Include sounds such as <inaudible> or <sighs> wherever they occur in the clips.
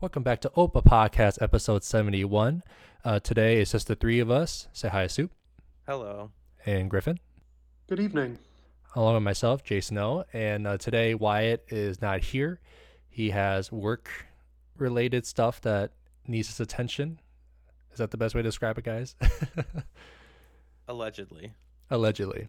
Welcome back to Ope a Podcast, episode 71. Uh, today it's just the three of us. Say hi, Soup Hello. and Griffin, Good evening. along with myself, Jason O. And uh, today Wyatt is not here. He has work related stuff that needs his attention. Is that the best way to describe it, guys? <laughs> Allegedly. allegedly.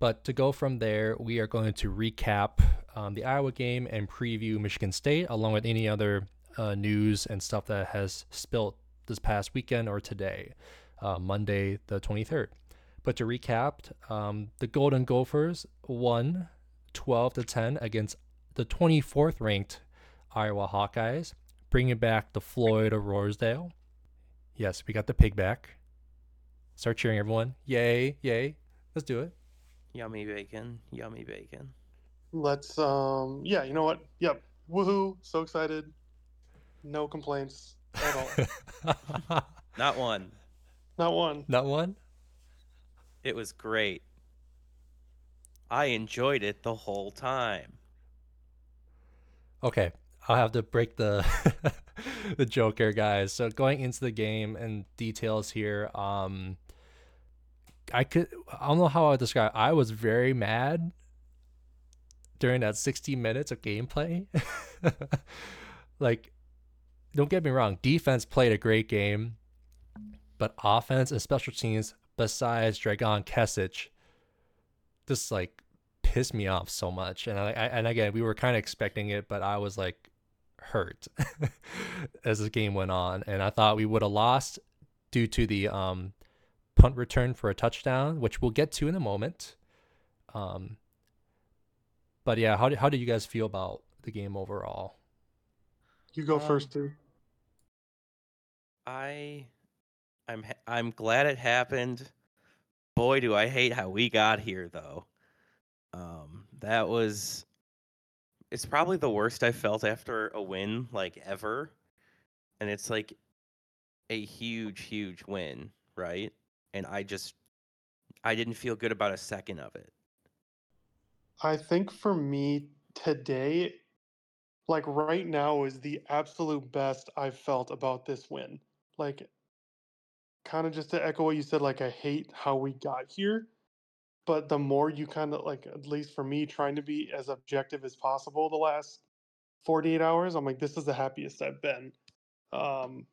But to go from there, we are going to recap um, the Iowa game and preview Michigan State, along with any other uh, news and stuff that has spilt this past weekend or today, uh, Monday the 23rd. But to recap, um, the Golden Gophers won 12 to 10 against the 24th ranked Iowa Hawkeyes, bringing back the Floyd of Rosedale. Yes, we got the pig back. Start cheering, everyone. Yay, yay. Let's do it. Yummy bacon. Yummy bacon. Let's um yeah, you know what? Yep. Woohoo. So excited. No complaints at all. <laughs> Not one. Not one. Not one? It was great. I enjoyed it the whole time. Okay, I'll have to break the <laughs> the joke here, guys. So going into the game and details here, um, I could I don't know how I would describe. I was very mad during that 60 minutes of gameplay. <laughs> like, don't get me wrong, defense played a great game, but offense and special teams, besides Dragan Kesich, just like pissed me off so much. And I, I and again, we were kind of expecting it, but I was like hurt <laughs> as the game went on, and I thought we would have lost due to the um, punt return for a touchdown, which we'll get to in a moment. Um, but yeah, how did how did you guys feel about the game overall? You go Um, first too. I I'm I'm glad it happened. Boy, do I hate how we got here though. Um that was it's probably the worst I felt after a win like ever. And it's like a huge huge win, right? And I just I didn't feel good about a second of it. I think for me today, like right now, is the absolute best I've felt about this win. Like, kind of just to echo what you said, like, I hate how we got here. But the more you kind of like, at least for me, trying to be as objective as possible the last 48 hours, I'm like, this is the happiest I've been. Um,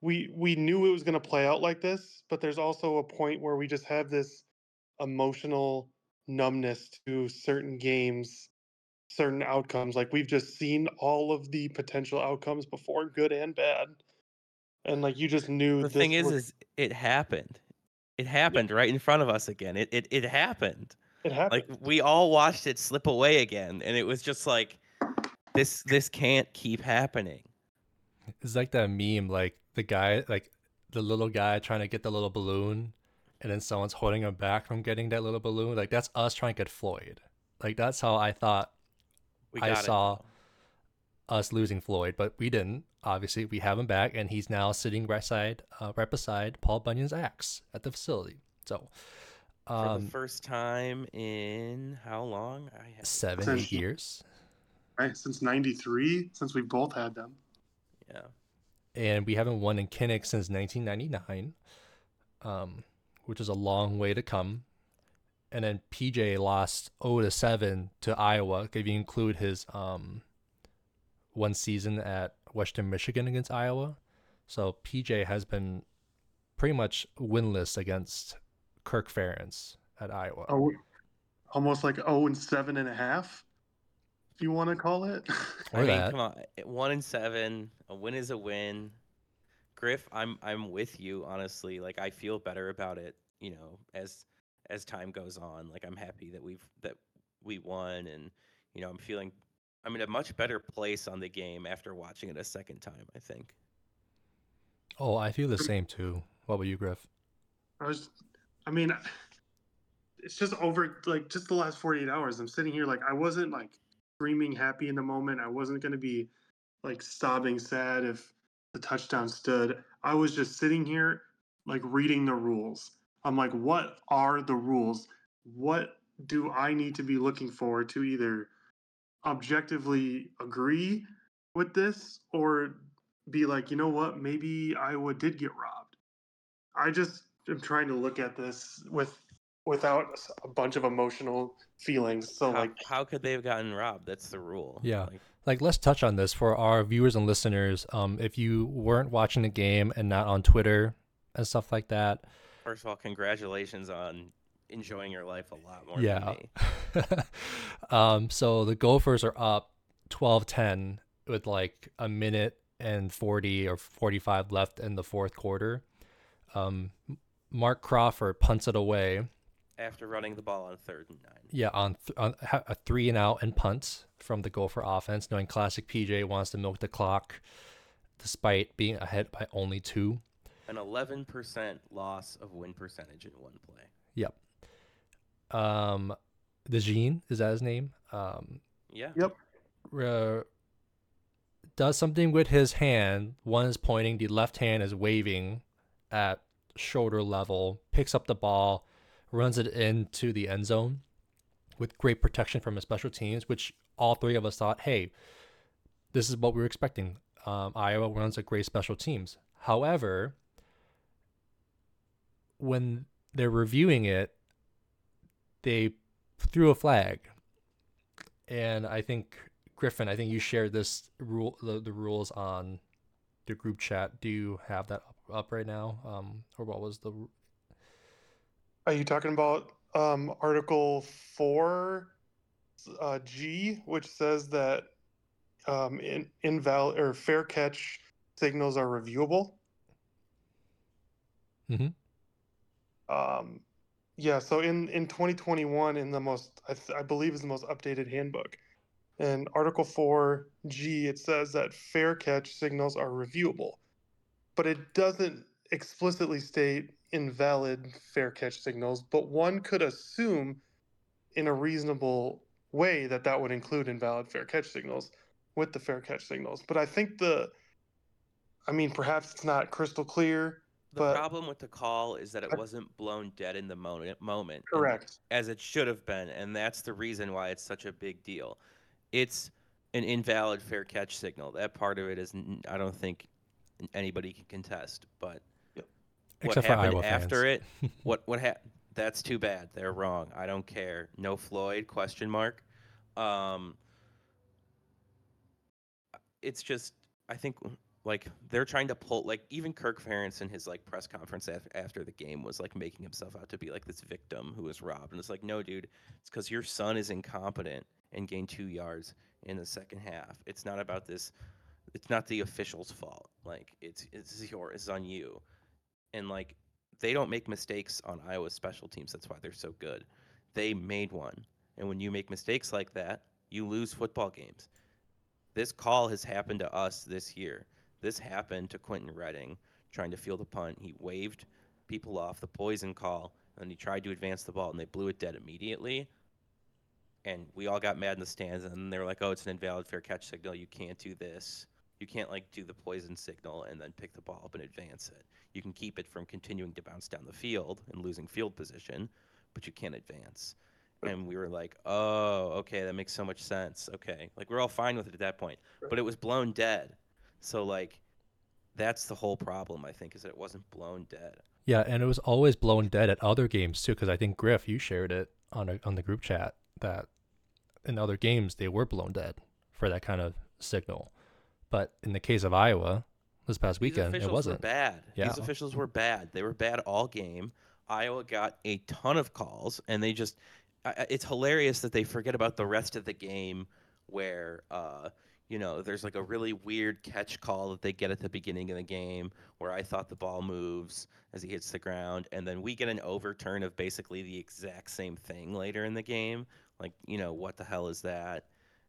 we we knew it was going to play out like this, but there's also a point where we just have this emotional numbness to certain games, certain outcomes. Like we've just seen all of the potential outcomes before, good and bad. And like you just knew The this thing is was- is it happened. It happened right in front of us again. It it it happened. it happened. like we all watched it slip away again and it was just like this this can't keep happening It's like that meme, like the guy, like the little guy trying to get the little balloon, and then someone's holding him back from getting that little balloon. Like that's us trying to get Floyd. Like that's how I thought we I got it, saw- us losing Floyd, but we didn't. Obviously, we have him back, and he's now sitting right side, uh, right beside Paul Bunyan's axe at the facility. So, for um, the first time in how long i have seven, eight years, right since 93 since we both had them yeah and we haven't won in Kinnick since 1999, um, which is a long way to come. And then PJ lost 0 to 7 to Iowa if you include his um, one season at Western Michigan against Iowa. So PJ has been pretty much winless against Kirk Ferentz at Iowa. oh almost like oh and seven and a half you want to call it <laughs> Or i mean that. come on eh, one in seven a win is a win griff i'm i'm with you honestly like i feel better about it you know as as time goes on like i'm happy that we've that we won and you know i'm feeling i'm in a much better place on the game after watching it a second time i think Oh, I feel the same too. What about you, Griff? I was, I mean, it's just over like just the last 48 hours. I'm sitting here like I wasn't like screaming happy in the moment. I wasn't going to be like sobbing sad if the touchdown stood. I was just sitting here like reading the rules. I'm like, what are the rules? What do I need to be looking for to either objectively agree with this or be like, you know what, maybe Iowa did get robbed. I just am trying to look at this with without a bunch of emotional feelings. So how, like how could they have gotten robbed? That's the rule. Yeah. Like, like let's touch on this for our viewers and listeners. Um, if you weren't watching the game and not on Twitter and stuff like that, first of all, congratulations on enjoying your life a lot more yeah. than me. <laughs> um, so the Gophers are up 12-10 with like a minute and 40 or 45 left in the fourth quarter. Um, Mark Crawford punts it away. After running the ball on third and nine. Yeah, on, th- on ha- a three and out and punts from the Gopher offense, knowing classic PJ wants to milk the clock despite being ahead by only two. An 11% loss of win percentage in one play. Yep. Um, DeJean is that his name? Um, Yeah. Yep. uh, does something with his hand. One is pointing, the left hand is waving at shoulder level, picks up the ball, runs it into the end zone with great protection from his special teams, which all three of us thought, hey, this is what we were expecting. Um, Iowa runs a great special teams. However, when they're reviewing it, they threw a flag. And I think Griffin, I think you shared this rule, the, the rules on the group chat. Do you have that up, up right now? Um, or what was the? Are you talking about um, Article 4 uh, G, which says that um, in, invalid or fair catch signals are reviewable? Mhm. Um, yeah, so in, in 2021, in the most, I, th- I believe is the most updated handbook, in Article 4 G, it says that fair catch signals are reviewable, but it doesn't explicitly state invalid fair catch signals, but one could assume in a reasonable way that that would include invalid fair catch signals with the fair catch signals. But I think the, I mean, perhaps it's not crystal clear. The But- problem with the call is that it wasn't blown dead in the moment, moment Correct. as it should have been, and that's the reason why it's such a big deal. It's an invalid fair catch signal. That part of it is, I don't think anybody can contest. But what Except for happened after fans. it, <laughs> what what happened? That's too bad. They're wrong. I don't care. No Floyd? Question mark. Um, it's just I think like they're trying to pull like even Kirk Ferentz in his like press conference af- after the game was like making himself out to be like this victim who was robbed, and it's like no, dude, it's because your son is incompetent and gained two yards in the second half. It's not about this. It's not the official's fault. Like it's it's your it's on you, and like they don't make mistakes on Iowa's special teams. That's why they're so good. They made one, and when you make mistakes like that, you lose football games. This call has happened to us this year. This happened to Quentin Redding trying to field a punt. He waved people off the poison call, and he tried to advance the ball, and they blew it dead immediately. And we all got mad in the stands, and they were like, "Oh, it's an invalid fair catch signal. You can't do this. You can't like do the poison signal and then pick the ball up and advance it. You can keep it from continuing to bounce down the field and losing field position, but you can't advance." And we were like, "Oh, okay, that makes so much sense. Okay, like we're all fine with it at that point, but it was blown dead." So like, that's the whole problem. I think is that it wasn't blown dead. Yeah, and it was always blown dead at other games too, because I think Griff, you shared it on a, on the group chat that in other games they were blown dead for that kind of signal, but in the case of Iowa this past weekend, it wasn't. Were bad. Yeah. These officials were bad. They were bad all game. Iowa got a ton of calls, and they just. It's hilarious that they forget about the rest of the game, where uh, you know there's like a really weird catch call that they get at the beginning of the game, where I thought the ball moves as he hits the ground, and then we get an overturn of basically the exact same thing later in the game. Like, you know, what the hell is that?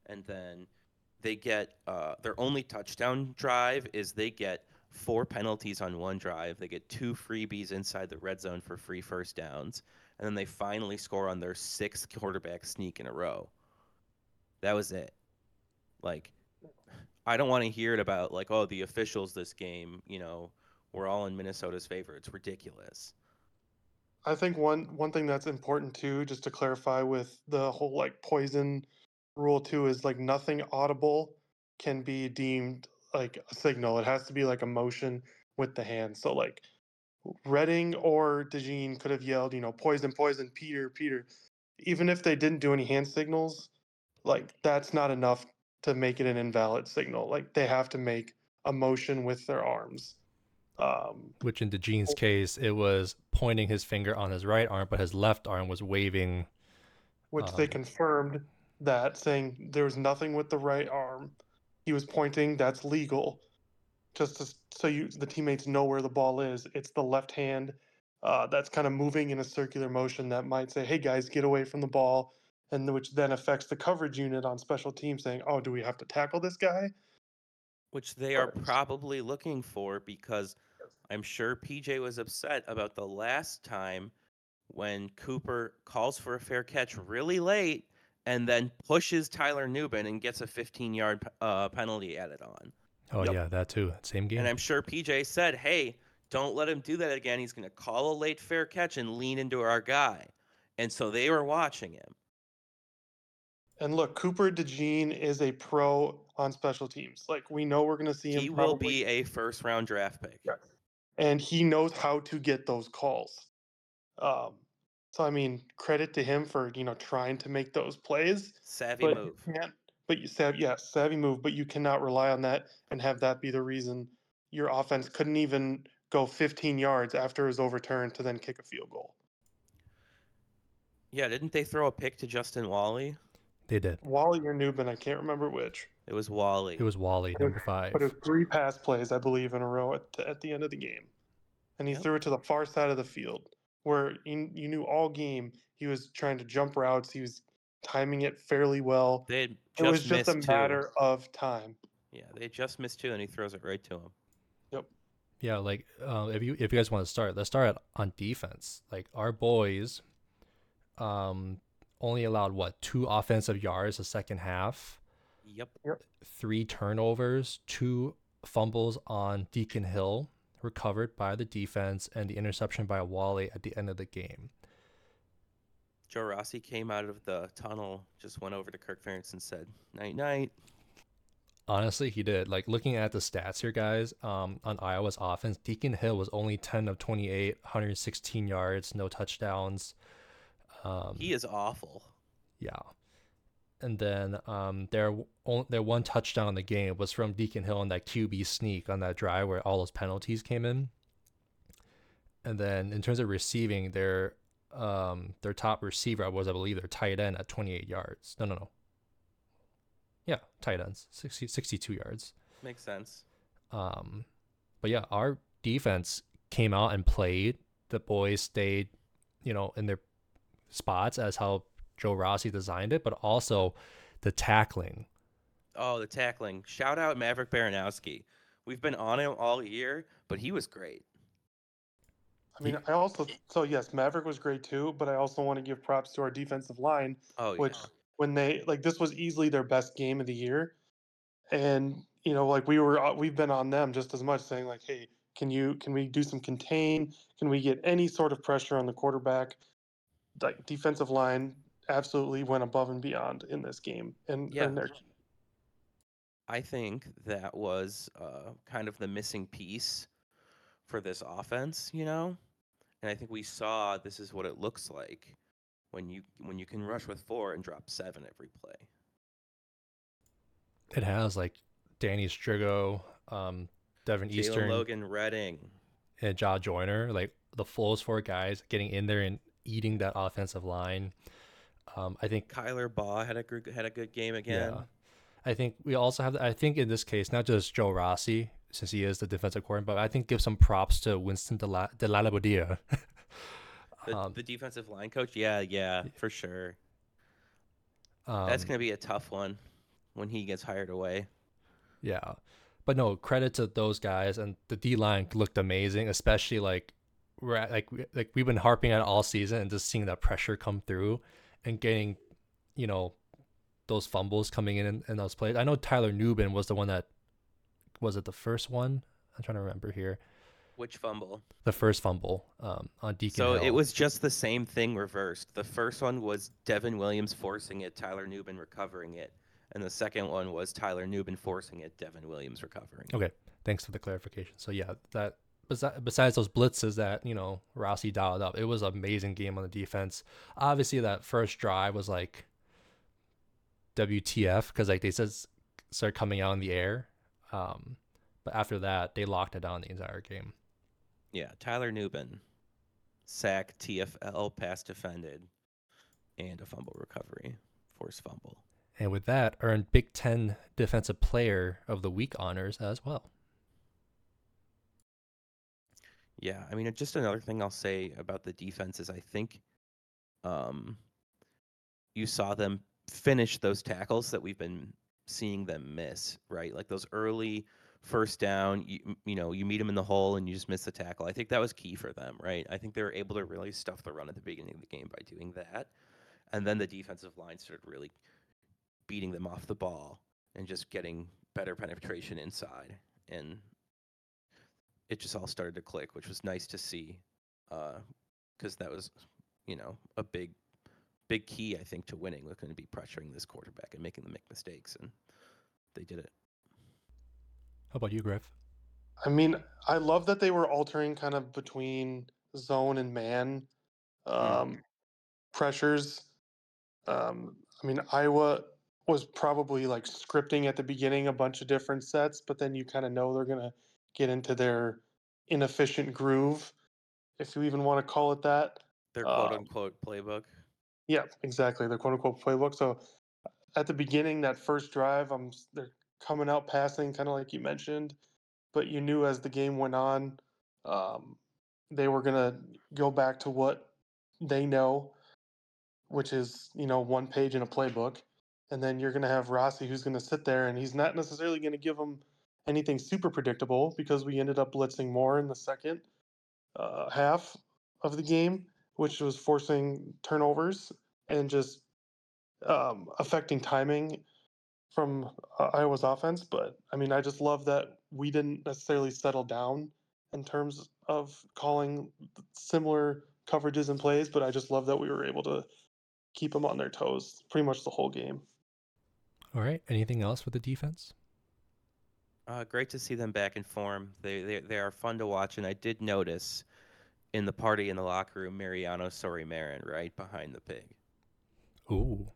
And then they get uh, their only touchdown drive is they get four penalties on one drive. They get two freebies inside the red zone for free first downs, and then they finally score on their sixth quarterback sneak in a row. That was it. Like, I don't want to hear it about like, oh, the officials this game, you know, we're all in Minnesota's favor. It's ridiculous. I think one one thing that's important too, just to clarify with the whole like poison rule too, is like nothing audible can be deemed like a signal. It has to be like a motion with the hand. So like Redding or DeJean could have yelled, you know, poison, poison, Peter, Peter. Even if they didn't do any hand signals, like that's not enough to make it an invalid signal. Like they have to make a motion with their arms. Um, Which in DeJean's case, it was pointing his finger on his right arm, but his left arm was waving. which they Um, confirmed that saying there was nothing with the right arm. He was pointing. That's legal. Just to, so you the teammates know where the ball is. It's the left hand uh, that's kind of moving in a circular motion that might say, "Hey guys, get away from the ball," and which then affects the coverage unit on special teams, saying, "Oh, do we have to tackle this guy?" which they are probably looking for because I'm sure PJ was upset about the last time when Cooper calls for a fair catch really late and then pushes Tyler Nubin and gets a 15 yard uh, penalty added on. Oh Yep. yeah, that too. Same game. And I'm sure PJ said, hey, don't let him do that again. He's going to call a late fair catch and lean into our guy. And so they were watching him. And look, Cooper DeJean is a pro on special teams. Like we know we're going to see him. He will be a first round draft pick. Yeah. and he knows how to get those calls. Um, so I mean, credit to him for you know trying to make those plays. Savvy but move. You can't, but you sav yes, savvy move, but you cannot rely on that and have that be the reason your offense couldn't even go 15 yards after it was overturned to then kick a field goal. Yeah, didn't they throw a pick to Justin Walley? they did. Walley or Nubin, I can't remember which, It was Walley. It was Walley, number five. but it was three pass plays, I believe, in a row at the, at the end of the game, and he Yep. threw it to the far side of the field where you, you knew all game he was trying to jump routes, he was timing it fairly well. they had It was just a missed matter of time. Yeah, they just missed two, and he throws it right to him. Yep. Yeah, like uh, if you if you guys want to start, let's start at, on defense. Like our boys, um, only allowed what two offensive yards the second half, Yep. three turnovers, two fumbles on Deacon Hill recovered by the defense, and the interception by Walley at the end of the game. Joe Rossi came out of the tunnel, just went over to Kirk Ferentz and said, "Night, night." Honestly, he did. Like looking at the stats here, guys, um, on Iowa's offense, Deacon Hill was only 10 of 28, 116 yards, no touchdowns. Um, He is awful. Yeah. And then um, their their one touchdown in the game was from Deacon Hill on that QB sneak on that drive where all those penalties came in. And then in terms of receiving, their um, their top receiver was I believe their tight end at 28 yards. No, no, no. Yeah, tight ends, 60, 62 yards. Makes sense. Um, but yeah, our defense came out and played. The boys stayed, you know, in their spots as how Joe Rossi designed it, but also the tackling. Oh, the tackling. Shout out Maverick Baranowski. We've been on him all year, but he was great. I mean, I also so yes, Maverick was great too, but I also want to give props to our defensive line, Oh, yeah. which when they like this was easily their best game of the year, and you know like we were uh, we've been on them just as much, saying like, hey, can you can we do some contain? Can we get any sort of pressure on the quarterback? Like defensive line absolutely went above and beyond in this game, and Yeah. and their I think that was uh, kind of the missing piece for this offense, you know? And I think we saw this is what it looks like when you when you can rush with four and drop seven every play. It has like Danny Striggow, um, Devin Jalen Eastern, Logan Redding. and Jah Joyner, like the flows four guys getting in there and eating that offensive line. Um, I think Kyler Baugh had a good had a good game again. Yeah. I think we also have, I think in this case, not just Joe Rossi, since he is the defensive coordinator, but I think give some props to Winston De La, De La The, um, the defensive line coach, yeah, yeah, for sure. That's um, gonna be a tough one when he gets hired away. Yeah. But no, credit to those guys and the D line looked amazing, especially like we're at, like like we've been harping on all season and just seeing that pressure come through and getting, you know, those fumbles coming in and, those plays. I know Tyler Nubin was the one that was it the first one? I'm trying to remember here. Which fumble? The first fumble um, on Deacon So it was just the same thing reversed. The first one was Devin Williams forcing it, Tyler Nubin recovering it, and the second one was Tyler Nubin forcing it, Devin Williams recovering. Okay, thanks for the clarification. So yeah, that besides those blitzes that you know Rossi dialed up, it was an amazing game on the defense. Obviously, that first drive was like WTF because like they just started coming out in the air, um, but after that they locked it down the entire game. Yeah, Tyler Nubin, sack, TFL, pass defended, and a fumble recovery, forced fumble. And with that, earned Big Ten Defensive Player of the Week honors as well. Yeah, I mean, just another thing I'll say about the defense is I think um, you saw them finish those tackles that we've been seeing them miss, right? Like those early first down, you, you know, you meet them in the hole and you just miss the tackle. I think that was key for them, right? I think they were able to really stuff the run at the beginning of the game by doing that. And then the defensive line started really beating them off the ball and just getting better penetration inside. And it just all started to click, which was nice to see, because uh, that was, you know, a big, big key I think to winning was going to be pressuring this quarterback and making them make mistakes, and they did it. How about you, Griff? I mean, I love that they were altering kind of between zone and man um, mm. pressures. Um, I mean, Iowa was probably like scripting at the beginning a bunch of different sets, but then you kind of know they're going to get into their inefficient groove, if you even want to call it that. Their quote um, unquote playbook. Yeah, exactly. Their quote unquote playbook. So at the beginning, that first drive, I'm they're coming out passing, kind of like you mentioned, but you knew as the game went on, um, they were gonna go back to what they know, which is you know one page in a playbook, and then you're gonna have Rossi who's gonna sit there and he's not necessarily gonna give them anything super predictable because we ended up blitzing more in the second uh, half of the game, which was forcing turnovers and just um, affecting timing from uh, Iowa's offense. But I mean, I just love that we didn't necessarily settle down in terms of calling similar coverages and plays, but I just love that we were able to keep them on their toes pretty much the whole game. All right. Anything else with the defense? Uh, great to see them back in form. They, they they are fun to watch, and I did notice in the party in the locker room, Mariano Sori-Marin right behind the pig. Ooh,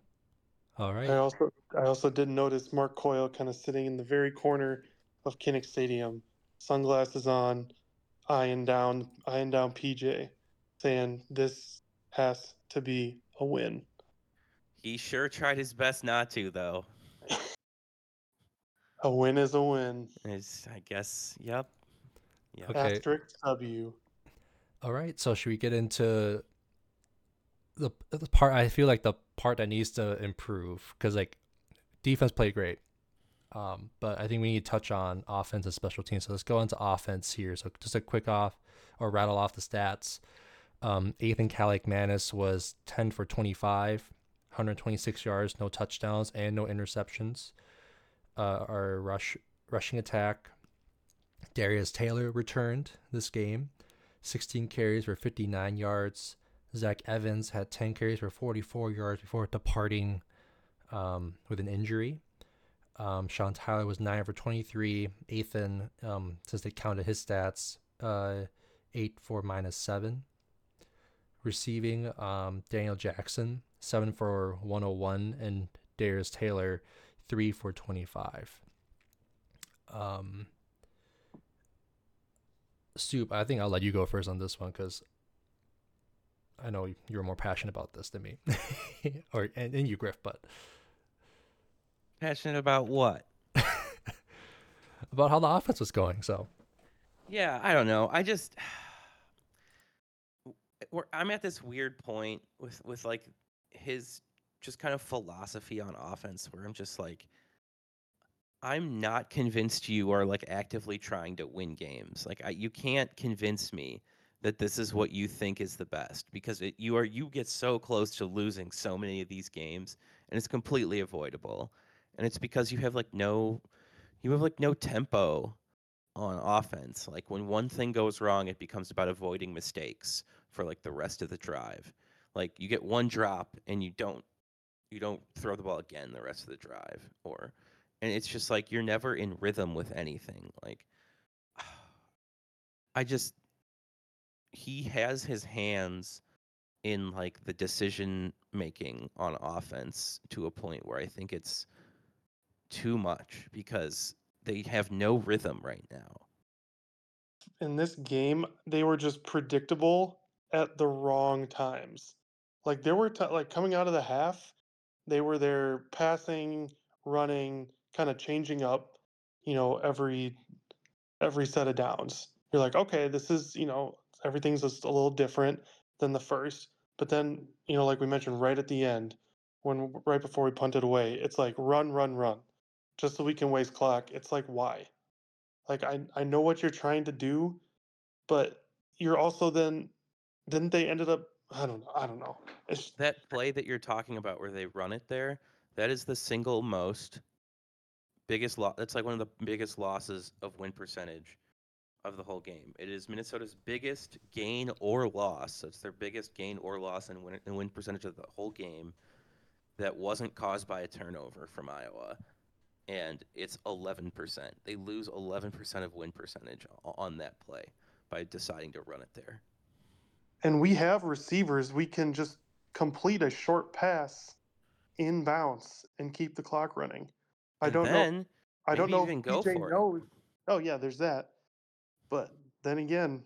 all right. I also I also did notice Mark Coyle kind of sitting in the very corner of Kinnick Stadium, sunglasses on, eyeing down eyeing down PJ, saying this has to be a win. He sure tried his best not to, though. A win is a win. Is I guess. Yep. Yep. Okay. Asterisk W. All right. So should we get into the the part? I feel like the part that needs to improve because like defense played great, um, but I think we need to touch on offense and special teams. So let's go into offense here. So just a quick off or rattle off the stats. Um, Ethan Kaliakmanis was 10 for 25, 126 yards, no touchdowns, and no interceptions uh, our rush rushing attack. Darius Taylor returned this game, 16 carries for 59 yards. Zach Evans had 10 carries for 44 yards before departing um, with an injury. Um, Sean Tyler was 9 for 23. Ethan, um, since they counted his stats, uh, 8 for minus 7. Receiving, um, Daniel Jackson, 7 for 101. And Darius Taylor, three for 25. Um, Soup, I think I'll let you go first on this one because I know you're more passionate about this than me, <laughs> or and, and you, Griff, but passionate about what? <laughs> about how the offense was going. So, yeah, I don't know. I just, <sighs> I'm at this weird point with with like his just kind of philosophy on offense where I'm just like I'm not convinced you are like actively trying to win games. Like I, you can't convince me that this is what you think is the best because it, you are you get so close to losing so many of these games and it's completely avoidable. And it's because you have like no you have like no tempo on offense. Like when one thing goes wrong, it becomes about avoiding mistakes for like the rest of the drive. Like you get one drop and you don't You don't throw the ball again the rest of the drive, or and it's just like you're never in rhythm with anything. Like <sighs> I just he has his hands in like the decision making on offense to a point where I think it's too much because they have no rhythm right now. In this game, they were just predictable at the wrong times. Like there were t- like coming out of the half, they were there passing, running, kind of changing up, you know, every every set of downs. You're like, okay, this is, you know, everything's just a little different than the first. But then, you know, like we mentioned right at the end, when right before we punted away, it's like run, run, run, just so we can waste clock. It's like why? Like I I know what you're trying to do, but you're also then didn't they ended up I don't know I don't know. It's That play that you're talking about where they run it there, that is the single most biggest loss. That's like one of the biggest losses of win percentage of the whole game. It is Minnesota's biggest gain or loss. So it's their biggest gain or loss in win, in win percentage of the whole game that wasn't caused by a turnover from Iowa. And it's 11%. They lose 11% of win percentage on that play by deciding to run it there. And we have receivers we can just complete a short pass in bounce and keep the clock running. I And don't know. then, I don't maybe know even if go PJ for it. Oh yeah, there's that. But then again,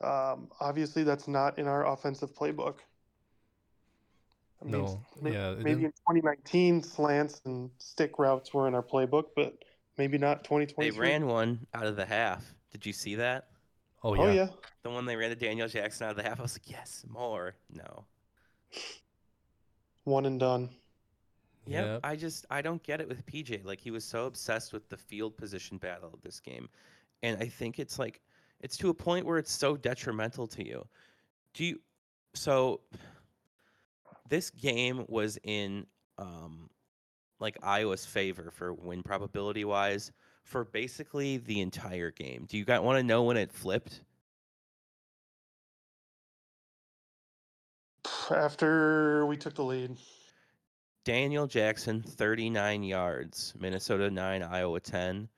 um, obviously that's not in our offensive playbook. I mean, No, may- yeah, maybe in 2019 slants and stick routes were in our playbook, but maybe not They 2023. ran one out of the half. Did you see that? Oh yeah. Oh yeah, The one they ran to Daniel Jackson out of the half. I was like, yes, more. No. one and done. Yeah, Yep. I just I don't get it with PJ. Like he was so obsessed with the field position battle of this game, and I think it's like it's to a point where it's so detrimental to you. Do you? So this game was in um like Iowa's favor for win probability wise for basically the entire game. Do you guys want to know when it flipped? After we took the lead, Daniel Jackson, 39 yards, Minnesota 9, Iowa 10,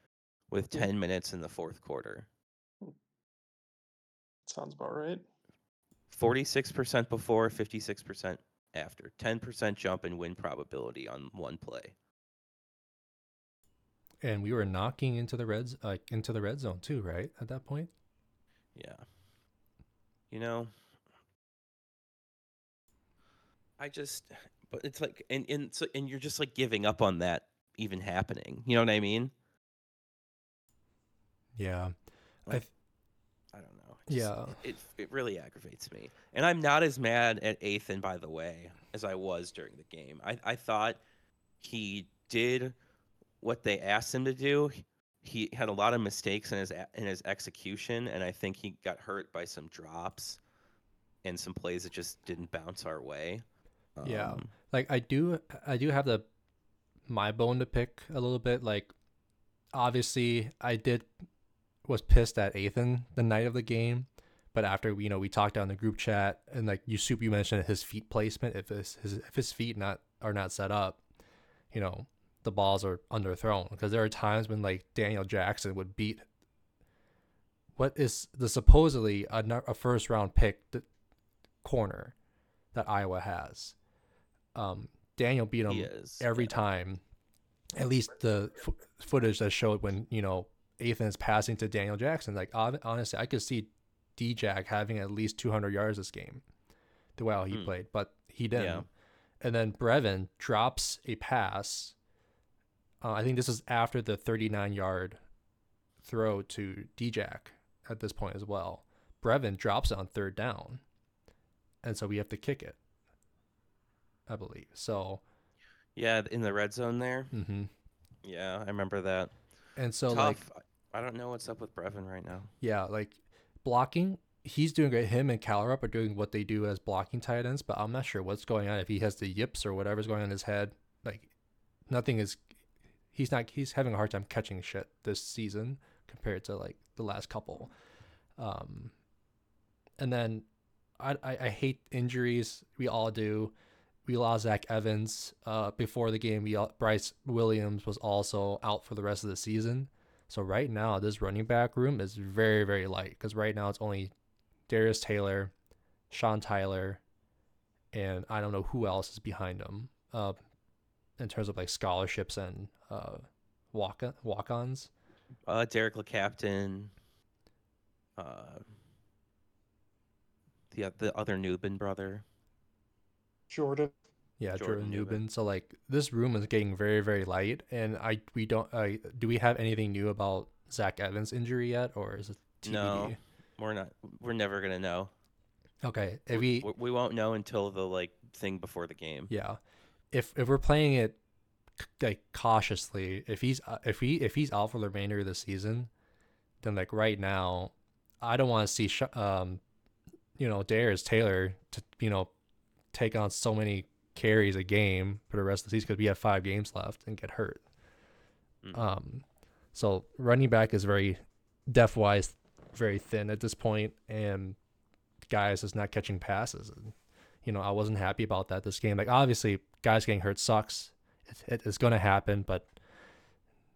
with Hmm. 10 minutes in the fourth quarter. sounds about right. 46% before, 56% after. 10% jump in win probability on one play. And we were knocking into the reds like into the red zone too, right? At that point. Yeah. You know, I just, but it's like, and, and, so, and you're just like giving up on that even happening. You know what I mean? Yeah. I th- I don't know. Just- Yeah. It, it really aggravates me. And I'm not as mad at Ethan, by the way, as I was during the game. I, I thought he did what they asked him to do. He had a lot of mistakes in his in his execution, and I think he got hurt by some drops and some plays that just didn't bounce our way. Yeah. Um, like I do I do have the my bone to pick a little bit like obviously I did was pissed at Ethan the night of the game but after you know we talked down the group chat and like you soup you mentioned his feet placement if his, his if his feet not are not set up you know the balls are underthrown because there are times when like Daniel Jackson would beat what is the supposedly a, a first round pick corner that Iowa has um, Daniel beat him every yeah. time. At least the f- footage that showed when you know Ethan is passing to Daniel Jackson. Like honestly, I could see D-Jack having at least 200 yards this game, the way he Hmm. played, but he didn't. Yeah. And then Brevyn drops a pass. Uh, I think this is after the 39 yard throw to D-Jack at this point as well. Brevyn drops it on third down, and so we have to kick it. I believe so. Yeah, in the red zone there. hmm Yeah, I remember that. And so like I don't know what's up with Brevyn right now. yeah, like blocking, he's doing great. Him and Kallerup are doing what they do as blocking tight ends, but I'm not sure what's going on. If he has the yips or whatever's going on in his head, like nothing is. He's not. He's having a hard time catching shit this season compared to like the last couple. Um, and then I I, I hate injuries. We all do. we lost Zach Evans uh, before the game. We Bryce Williams was also out for the rest of the season. So right now, this running back room is very very light because right now it's only Darius Taylor, Sean Tyler, and I don't know who else is behind them uh, in terms of like scholarships and uh, walk walk ons. Uh, Derek LeCaptain. Uh, the the other Nubin brother. Jordan. Yeah, Jordan Jordan, Nubin. Nubin. So like this room is getting very very light, and I we don't. I do we have anything new about Zach Evans' injury yet, or is it TBD? No. We're not. We're never gonna know. Okay, if we we we won't know until the like thing before the game. yeah, if if we're playing it like cautiously, if he's if he if he's out for the remainder of the season, then like right now, I don't want to see um, you know, Darius Taylor to you know take on so many carries a game for the rest of the season because we have five games left and get hurt. Mm. Um, so running back is very depth wise, very thin at this point, and guys is not catching passes. You know, I wasn't happy about that this game. Like obviously, guys getting hurt sucks. It, it, it's going to happen, but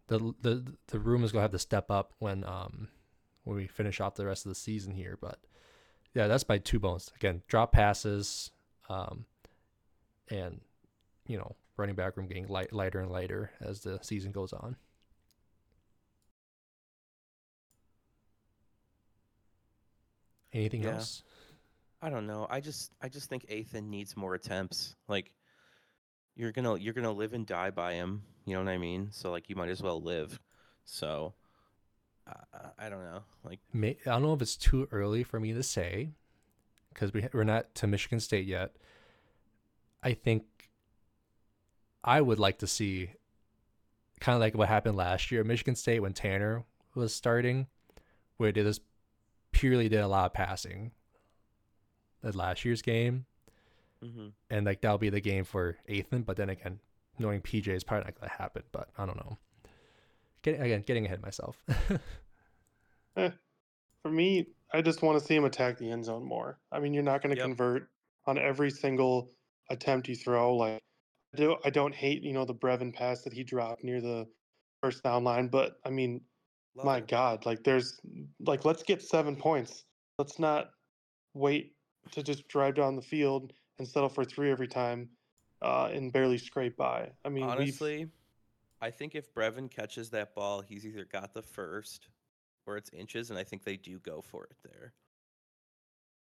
the the the room is going to have to step up when um when we finish off the rest of the season here. But yeah, that's my two bones. Again, drop passes, um, and you know, running back room getting light, lighter and lighter as the season goes on. Anything Yeah. else? I don't know. I just I just think Ethan needs more attempts. Like you're gonna you're gonna live and die by him. You know what I mean? So like you might as well live. So I don't know. Like I don't know if it's too early for me to say because we we're not to Michigan State yet. I think I would like to see kind of like what happened last year at Michigan State when Tanner was starting, where they just purely did a lot of passing. At last year's game, hmm and like that'll be the game for Ethan. But then again, knowing PJ is probably not gonna happen. But I don't know. Getting again, getting ahead of myself. <laughs> For me, I just want to see him attack the end zone more. I mean, you're not going to Yep. convert on every single attempt you throw. Like, I do I don't hate you know the Brevyn pass that he dropped near the first down line, but I mean, Love my it. God, like there's like let's get seven points. Let's not wait to just drive down the field and settle for three every time uh, and barely scrape by. I mean, we've, Honestly, I think if Brevyn catches that ball, he's either got the first or it's inches, and I think they do go for it there.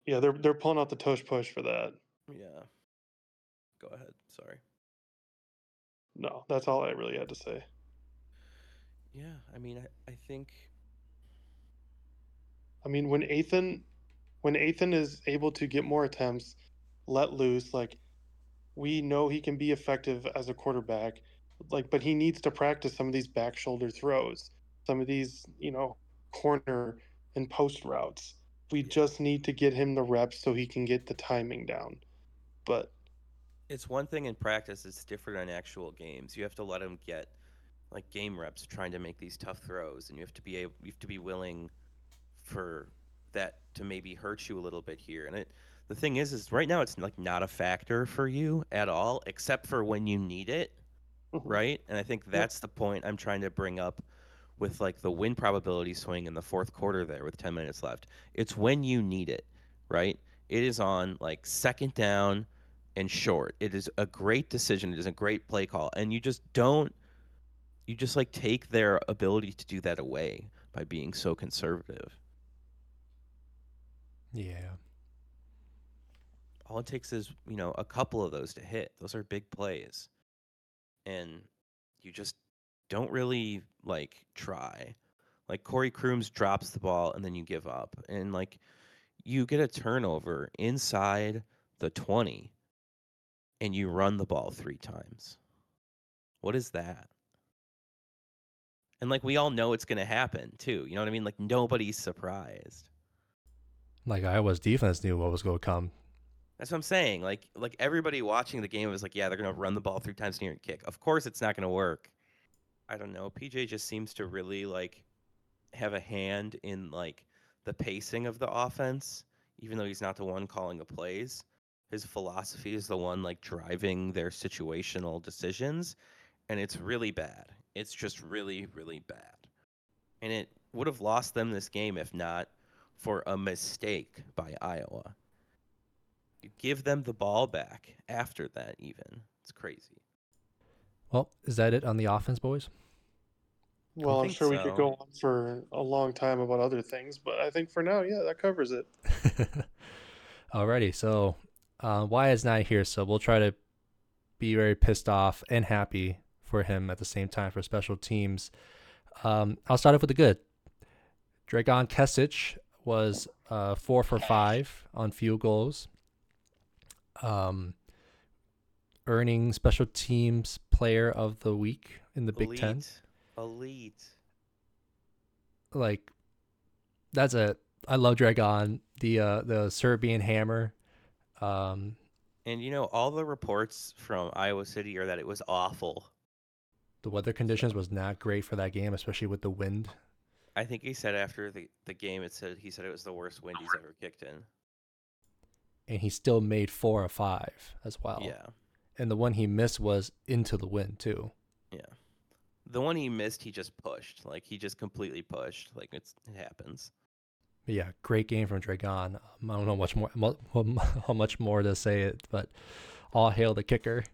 yeah, they're they're pulling out the tush push for that. Yeah. Go ahead. Sorry. No, that's all I really had to say. Yeah, I mean, I, I think I mean, when Ethan, when Ethan is able to get more attempts, let loose, like we know he can be effective as a quarterback, like, but he needs to practice some of these back shoulder throws, some of these, you know, corner and post routes. We just need to get him the reps so he can get the timing down. But it's one thing in practice, it's different in actual games. You have to let him get like game reps trying to make these tough throws, and you have to be able, you have to be willing for that to maybe hurt you a little bit here. And it, the thing is, is right now it's like not a factor for you at all, except for when you need it, Mhm. right? And I think that's the point I'm trying to bring up with like the win probability swing in the fourth quarter there with 10 minutes left. It's when you need it, right? It is on like second down and short. It is a great decision. It is a great play call. And you just don't you just like take their ability to do that away by being so conservative. Yeah. All it takes is, you know, a couple of those to hit. Those are big plays. And you just don't really like try. Like Corey Crooms drops the ball and then you give up. And like you get a turnover inside the 20 and you run the ball three times. What is that? And like we all know it's going to happen too. You know what I mean? Like nobody's surprised. Like Iowa's defense knew what was going to come. That's what I'm saying. Like like everybody watching the game was like, yeah, they're gonna run the ball three times near and kick. Of course, it's not gonna work. I don't know. PJ just seems to really like have a hand in like the pacing of the offense, even though he's not the one calling the plays. his philosophy is the one like driving their situational decisions, and it's really bad. It's just really, really bad. And it would have lost them this game if not for a mistake by Iowa. You give them the ball back after that, even. It's crazy. Well, is that it on the offense, boys? Well, I'm think sure we could go on for a long time about other things, but I think for now, yeah, that covers it. <laughs> Alrighty, so uh, Wyatt is not here, so we'll try to be very pissed off and happy for him at the same time for special teams. Um, I'll start off with the good. Dragan Kesich was uh, four for five on field goals, um, earning special teams player of the week in the Big Elite. Ten. Elite. Like, that's a I love Dragan. The uh, the Serbian hammer. Um, And you know, all the reports from Iowa City are that it was awful. the weather conditions was not great for that game, especially with the wind. I think he said after the, the game, it said he said it was the worst wind he's ever kicked in. And he still made four or five as well. Yeah, And the one he missed was into the wind too. yeah. The one he missed, he just pushed. Like he just completely pushed. Like it's it happens. But yeah, great game from Dragan. Um, I don't know much more <laughs> how much more to say it, but all hail the kicker.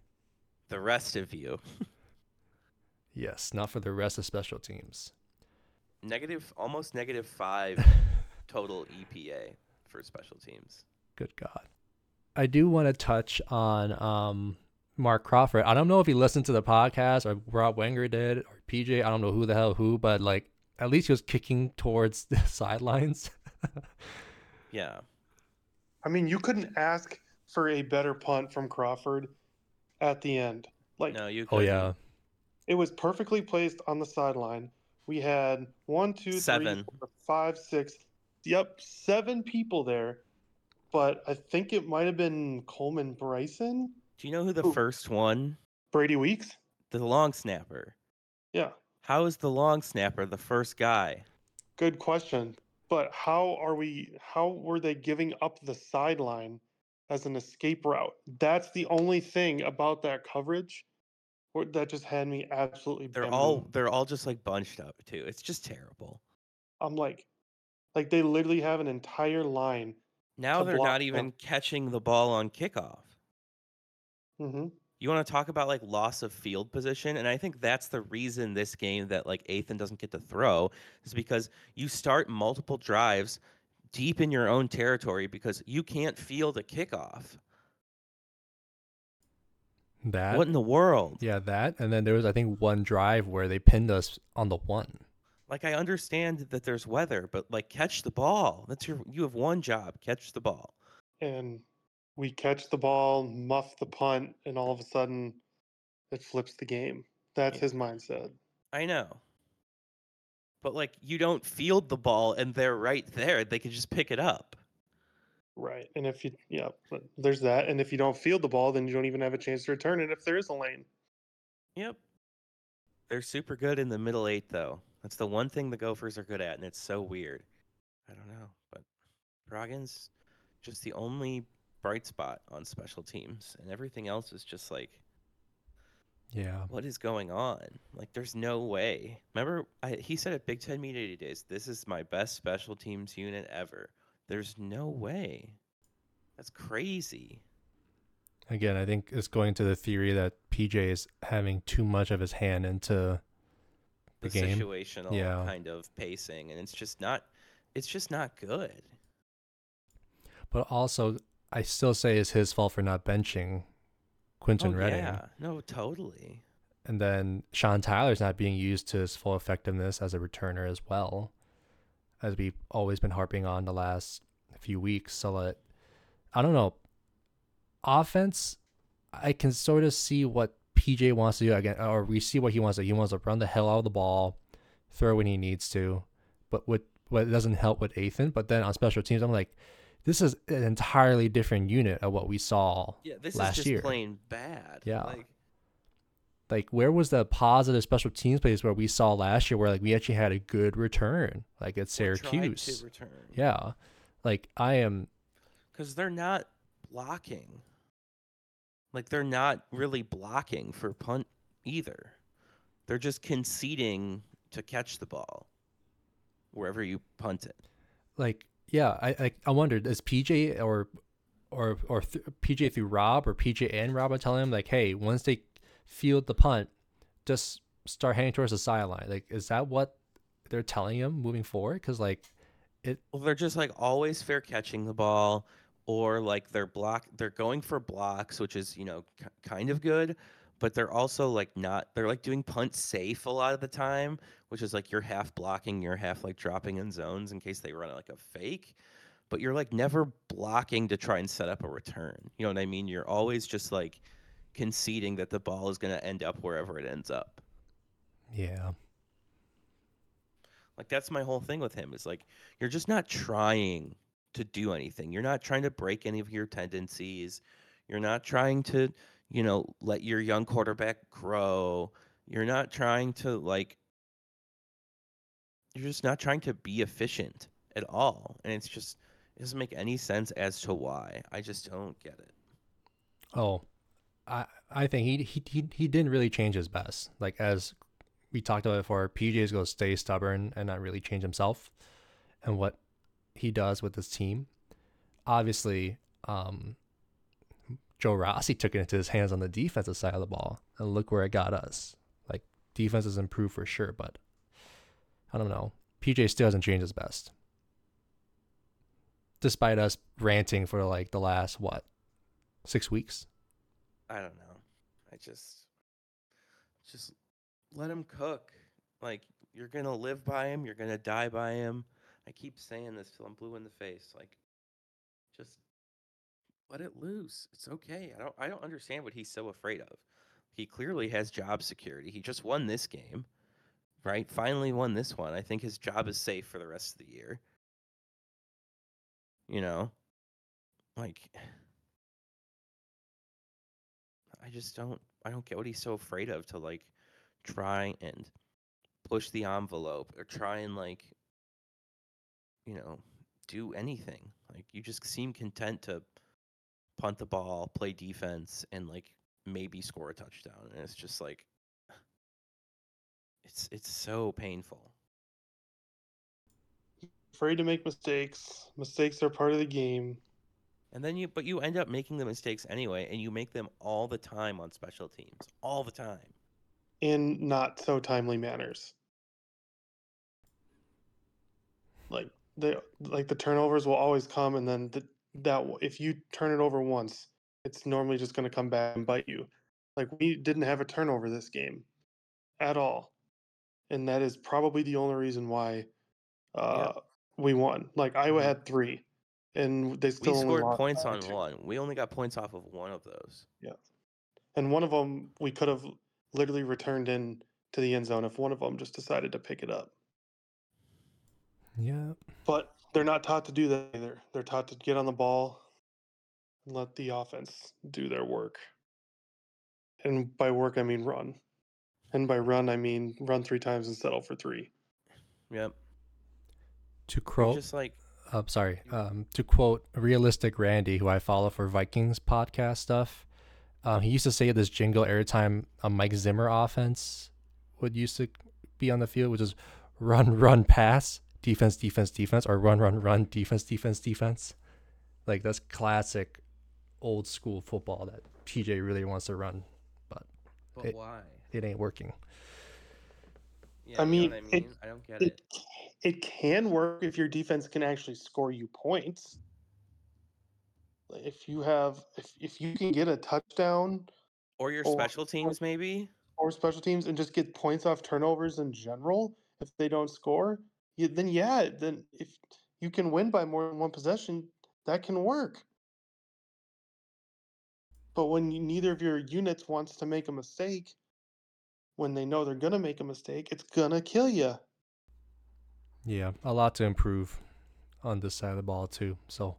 The rest of you, <laughs> Yes, not for the rest of special teams. Negative, almost negative five <laughs> total EPA for special teams. Good God. I do want to touch on um, Mark Crawford. I don't know if he listened to the podcast or Rob Wenger did or PJ. I don't know who the hell who, but like at least he was kicking towards the <laughs> sidelines. <laughs> Yeah, I mean, you couldn't ask for a better punt from Crawford at the end. Like, no, you. oh couldn't. yeah, it was perfectly placed on the sideline. We had one, two, three, four, five, six. Yep, seven people there. But I think it might have been Coleman Bryson, Do you know who the Who? first one? Brady Weeks. The long snapper. Yeah, How is the long snapper the first guy? good question. But how are we? How were they giving up the sideline as an escape route? That's the only thing about that coverage that just had me absolutely. They're bamboozled. all they're all just like bunched up too. It's just terrible. I'm like, like they literally have an entire line. Now they're not them. even catching the ball on kickoff. Mm-hmm. You want to talk about like loss of field position, and I think that's the reason this game that like Athan doesn't get to throw is because you start multiple drives deep in your own territory because you can't field a kickoff. That. what in the world? Yeah, that. And then there was I think one drive where they pinned us on the one. Like I understand that there's weather, but like catch the ball. That's your you have one job, catch the ball. And we catch the ball, muff the punt, and all of a sudden, it flips the game. That's Yeah. his mindset. I know. But like you don't field the ball and they're right there. They can just pick it up. Right. And if you, yeah, but there's that. And if you don't field the ball, then you don't even have a chance to return it if there is a lane. Yep. They're super good in the middle eight, though. That's the one thing the Gophers are good at, and it's so weird. I don't know, but Broggin's just the only bright spot on special teams, and everything else is just like, Yeah. what is going on? Like, there's no way. Remember, I, he said at Big Ten Media Days, this is my best special teams unit ever. There's no way. That's crazy. Again, I think it's going to the theory that PJ is having too much of his hand into The, the game. situational Yeah. kind of pacing, and it's just not. It's just not good. But also, I still say it's his fault for not benching Quentin oh, Redding. Yeah, no, totally. And then Sean Tyler's not being used to his full effectiveness as a returner as well, as we've always been harping on the last few weeks. So that I don't know. Offense, I can sort of see what PJ wants to do again, or we see what he wants to. do. He wants to run the hell out of the ball, throw when he needs to, but what what doesn't help with Athan. But then on special teams, I'm like, this is an entirely different unit of what we saw Yeah, this last is just year. plain bad. Yeah. like, like where was the positive special teams plays where we saw last year where like we actually had a good return like at Syracuse. Yeah. Like I am because they're not blocking. Like they're not really blocking for punt either. They're just conceding to catch the ball wherever you punt it. Like, yeah, I I, I wondered is PJ or or or th- PJ through Rob or PJ and Rob are telling him like, hey, once they field the punt, just start heading towards the sideline. Like, is that what they're telling him moving forward? Because like, it Well, they're just like always fair catching the ball, or like they're block. They're going for blocks, which is you know k- kind of good, but they're also like not. They're like doing punt safe a lot of the time, which is like you're half blocking, you're half like dropping in zones in case they run like a fake, but you're like never blocking to try and set up a return. You know what I mean? You're always just like conceding that the ball is going to end up wherever it ends up. yeah. Like that's my whole thing with him is like you're just not trying to do anything. You're not trying to break any of your tendencies. You're not trying to, you know, let your young quarterback grow. You're not trying to like you're just not trying to be efficient at all. And it's just it doesn't make any sense as to why. I just don't get it. Oh, I I think he he he, he didn't really change his best. Like as we talked about it before, PJ is going to stay stubborn and not really change himself, and what he does with his team. Obviously, um, Joe Rossi took it into his hands on the defensive side of the ball, and look where it got us. Like defense has improved for sure, but I don't know. PJ still hasn't changed his best, despite us ranting for like the last what six weeks. I don't know. I just just let him cook. Like you're gonna live by him, you're gonna die by him. I keep saying this till I'm blue in the face. Like just let it loose. It's okay. I don't I don't understand what he's so afraid of. He clearly has job security. He just won this game. Right? Finally won this one. I think his job is safe for the rest of the year. You know? Like <sighs> I just don't I don't get what he's so afraid of to like try and push the envelope or try and like you know do anything. Like you just seem content to punt the ball, play defense and like maybe score a touchdown and it's just like it's it's so painful. Afraid to make mistakes. Mistakes are part of the game. And then you but you end up making the mistakes anyway and you make them all the time on special teams. All the time. In not so timely manners. Like the like the turnovers will always come, and then the, that if you turn it over once, it's normally just going to come back and bite you. Like we didn't have a turnover this game at all, and that is probably the only reason why uh, we won. Like Iowa Mhm. had three, and they still we scored points on two. one. We only got points off of one of those. Yeah, and one of them we could have literally returned in to the end zone if one of them just decided to pick it up. Yeah. But they're not taught to do that either. They're taught to get on the ball and let the offense do their work. And by work, I mean run. And by run, I mean run three times and settle for three. Yep. To You're quote, just like uh, sorry, um, to quote realistic Randy, who I follow for Vikings podcast stuff. Um, he used to say this jingle every time a Mike Zimmer offense would used to be on the field, which is run, run, pass, defense, defense, defense, or run, run, run, defense, defense, defense. Like that's classic old school football that TJ really wants to run. but It- why? It ain't working. Yeah, I you know mean, what I it- mean? I don't get It, it. it can work if your defense can actually score you points. Like, If you have, if, if you can get a touchdown Or your or- special teams maybe? or special teams and just get points off turnovers in general if they don't score you, then yeah then if you can win by more than one possession that can work but when you, neither of your units wants to make a mistake when they know they're going to make a mistake it's going to kill you Yeah, a lot to improve on this side of the ball too. So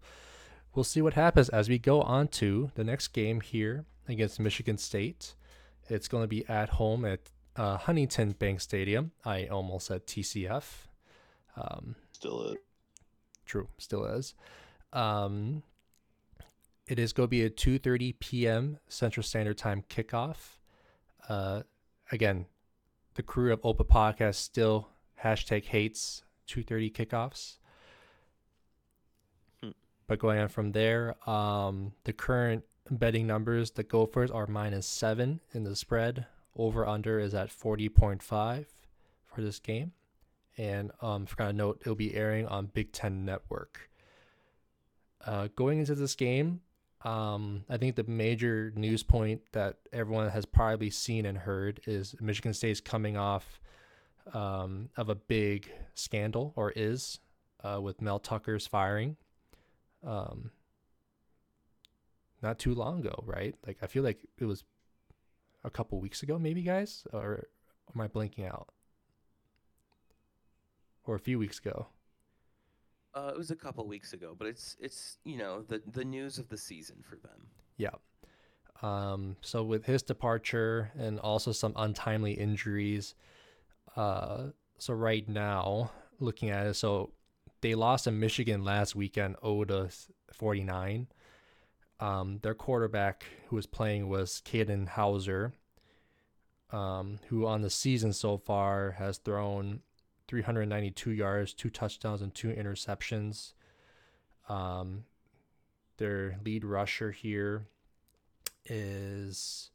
we'll see what happens as we go on to the next game here against Michigan State. It's going to be at home at uh, Huntington Bank Stadium. I almost said TCF. Um, still is. true, still is. Um, it is going to be a 2:30 p.m. Central Standard Time kickoff. Uh, again, the crew of Ope a Podcast still hashtag hates 2:30 kickoffs. But going on from there, um, the current betting numbers, the Gophers are minus seven in the spread. Over under is at 40.5 for this game. And um, forgot to note, it'll be airing on Big Ten Network. Uh, going into this game, um, I think the major news point that everyone has probably seen and heard is Michigan State's coming off um, of a big scandal, or is, uh, with Mel Tucker's firing. Um, not too long ago, right? Like I feel like it was a couple weeks ago, maybe, guys, or am I blinking out? Or a few weeks ago. Uh, it was a couple weeks ago, but it's it's you know the the news of the season for them. Yeah. Um, so with his departure and also some untimely injuries, uh, so right now looking at it, so they lost in Michigan last weekend, 0 to 49. Um, their quarterback who was playing was Katin Houser, um, who on the season so far has thrown 392 yards, two touchdowns, and two interceptions. Um, their lead rusher here is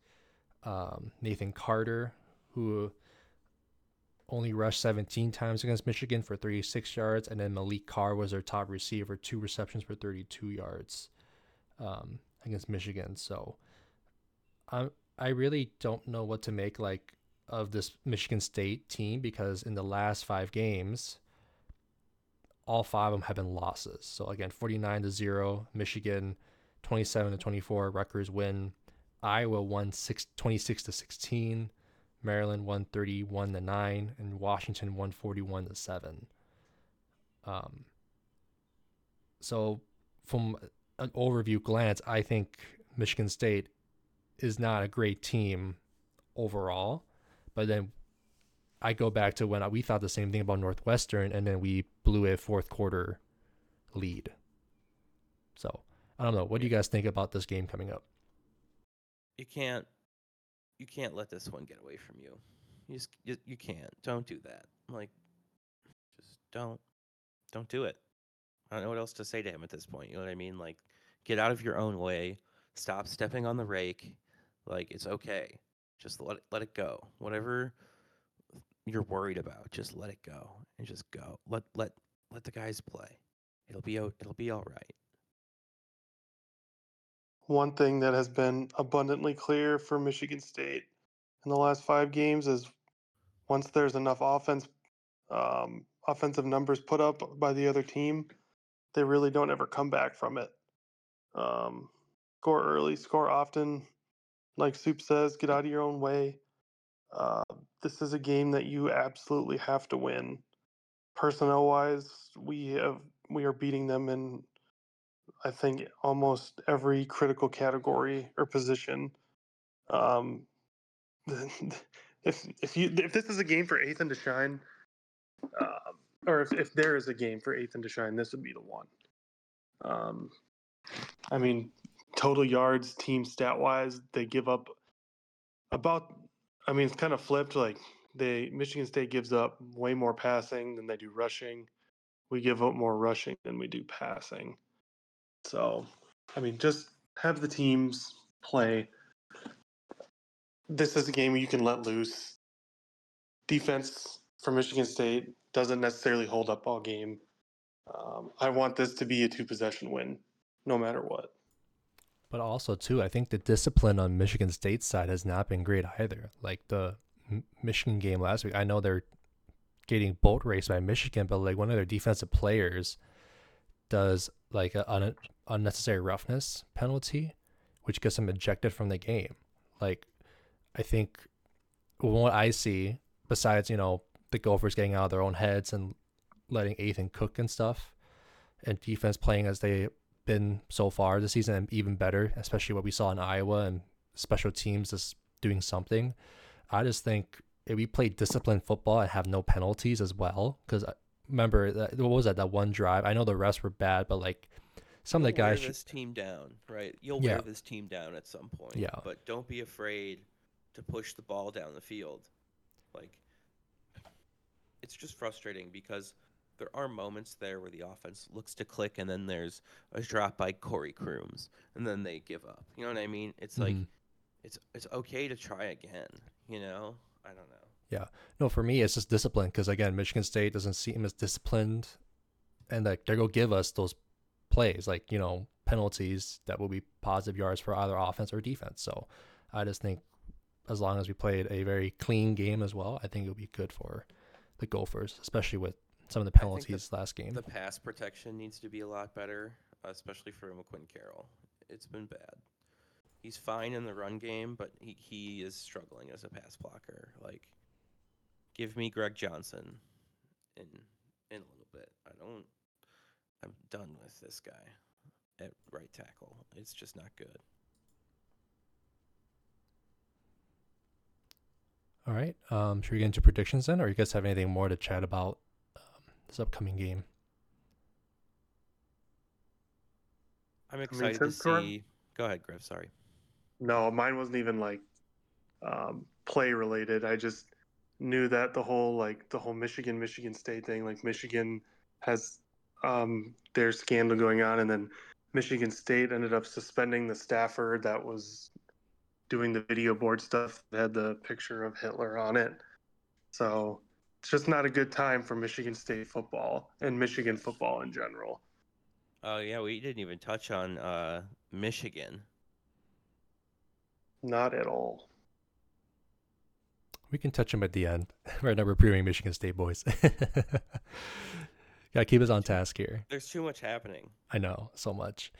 um, Nathan Carter, who only rushed 17 times against Michigan for 36 yards, and then Malik Carr was their top receiver, two receptions for 32 yards um, against Michigan. So I I really don't know what to make like of this Michigan State team because in the last five games, all five of them have been losses. So again, 49 to 0, Michigan 27 to 24, Rutgers win. Iowa won six, 26 to 16, Maryland won 31 to 9, and Washington 141 to 7. Um, so from an overview glance, I think Michigan State is not a great team overall. But then I go back to when we thought the same thing about Northwestern, and then we blew a fourth quarter lead. So I don't know. What do you guys think about this game coming up? You can't you can't let this one get away from you. You just you, you can't. Don't do that. I'm Like just don't don't do it. I don't know what else to say to him at this point. You know what I mean? Like get out of your own way. Stop stepping on the rake. Like it's okay. Just let it, let it go. Whatever you're worried about, just let it go and just go. Let let let the guys play. It'll be it'll be all right. One thing that has been abundantly clear for Michigan State in the last five games is once there's enough offense, um, offensive numbers put up by the other team, they really don't ever come back from it. Um, score early, score often. Like Soup says, get out of your own way. Uh, this is a game that you absolutely have to win. Personnel wise, we have we are beating them in I think almost every critical category or position. Um, <laughs> if if you if this is a game for Ethan to shine, uh, or if, if there is a game for Ethan to shine, this would be the one. Um, I mean, total yards, team stat wise, they give up about. I mean, it's kind of flipped. Like they Michigan State gives up way more passing than they do rushing. We give up more rushing than we do passing. So, I mean, just have the teams play. This is a game you can let loose. Defense for Michigan State doesn't necessarily hold up all game. Um, I want this to be a two possession win, no matter what. But also, too, I think the discipline on Michigan State's side has not been great either. Like the Michigan game last week, I know they're getting boat raced by Michigan, but like one of their defensive players does like an un- unnecessary roughness penalty, which gets them ejected from the game. Like, I think what I see, besides you know the Gophers getting out of their own heads and letting Ethan cook and stuff, and defense playing as they've been so far this season, and even better, especially what we saw in Iowa and special teams just doing something. I just think if we play disciplined football and have no penalties as well, because uh, remember that what was that that one drive? I know the rest were bad, but like some of the You'll wear guys. sh- this team down, right? You'll Yeah. wear this team down at some point. Yeah. But don't be afraid to push the ball down the field. Like it's just frustrating because there are moments there where the offense looks to click and then there's a drop by Corey Crooms and then they give up. You know what I mean? It's like Mhm. it's it's okay to try again, you know? I don't know. Yeah. No, for me, it's just discipline because again, Michigan State doesn't seem as disciplined, and like they're gonna give us those plays, like you know penalties that will be positive yards for either offense or defense. So I just think as long as we played a very clean game as well, I think it'll be good for the Gophers, especially with some of the think the- penalties last game. The pass protection needs to be a lot better, especially for McQuinn Carroll. It's been bad. He's fine in the run game, but he, he is struggling as a pass blocker. Like, give me Greg Johnson in in a little bit. I don't. I'm done with this guy at right tackle. It's just not good. All right, um, should we get into predictions then, or you guys have anything more to chat about um, this upcoming game? I'm excited to since we're- see. Go ahead, Griff. Sorry. No, mine wasn't even like um, play related. I just knew that the whole like the whole Michigan Michigan State thing, like Michigan has um, their scandal going on, and then Michigan State ended up suspending the staffer that was doing the video board stuff that had the picture of Hitler on it. So it's just not a good time for Michigan State football and Michigan football in general. Oh yeah, we didn't even touch on uh, Michigan. Not at all. We can touch them at the end. right <laughs> now, we're previewing Michigan State boys. <laughs> Gotta keep us on task here. There's too much happening. I know so much.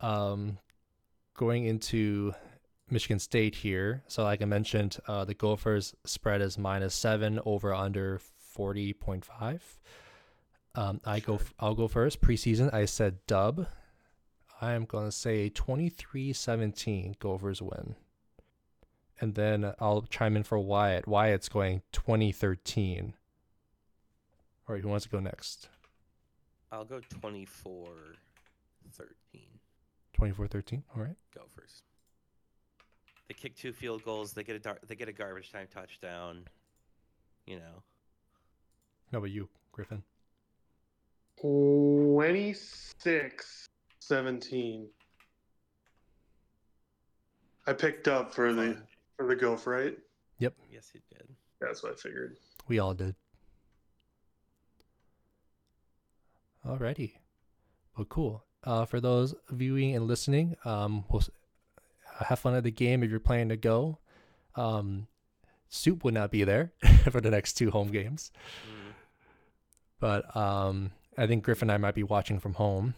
Um, going into Michigan State here. So, like I mentioned, uh, the Gophers spread is minus seven over under forty point five. Um, I go. Sure. f- I'll go first. Preseason, I said dub. I am gonna say 23-17 Gophers win. And then I'll chime in for Wyatt. Wyatt's going 2013. All right, who wants to go next? I'll go 24 13. 24-13. All right. Gophers. They kick two field goals. They get a dar- they get a garbage time touchdown. You know, How about you, Griffin? 26 17 i picked up for the for the golf right Yep. yes, he did. that's what i figured We all did. Alrighty. Well, cool. Uh, for those viewing and listening, um, we'll have fun at the game if you're planning to go. Um, Soup would not be there <laughs> for the next two home games, Mm. but um, I think Griffin and I might be watching from home.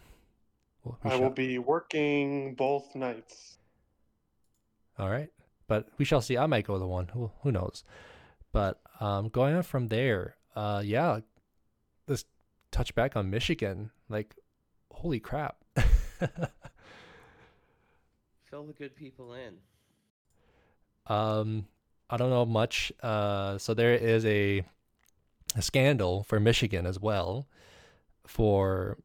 Well, we i will be working both nights All right, but we shall see. I might go the one. Who who knows? But um, going on from there, uh, yeah, touch back on Michigan. Like, holy crap! <laughs> Fill the good people in. um, I don't know much. Uh, so there is a, a scandal for Michigan as well, for